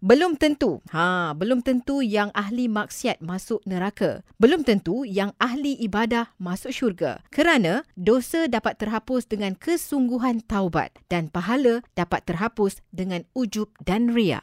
Belum tentu. Ha, belum tentu yang ahli maksiat masuk neraka. Belum tentu yang ahli ibadah masuk syurga. Kerana dosa dapat terhapus dengan kesungguhan taubat dan pahala dapat terhapus dengan ujub dan ria.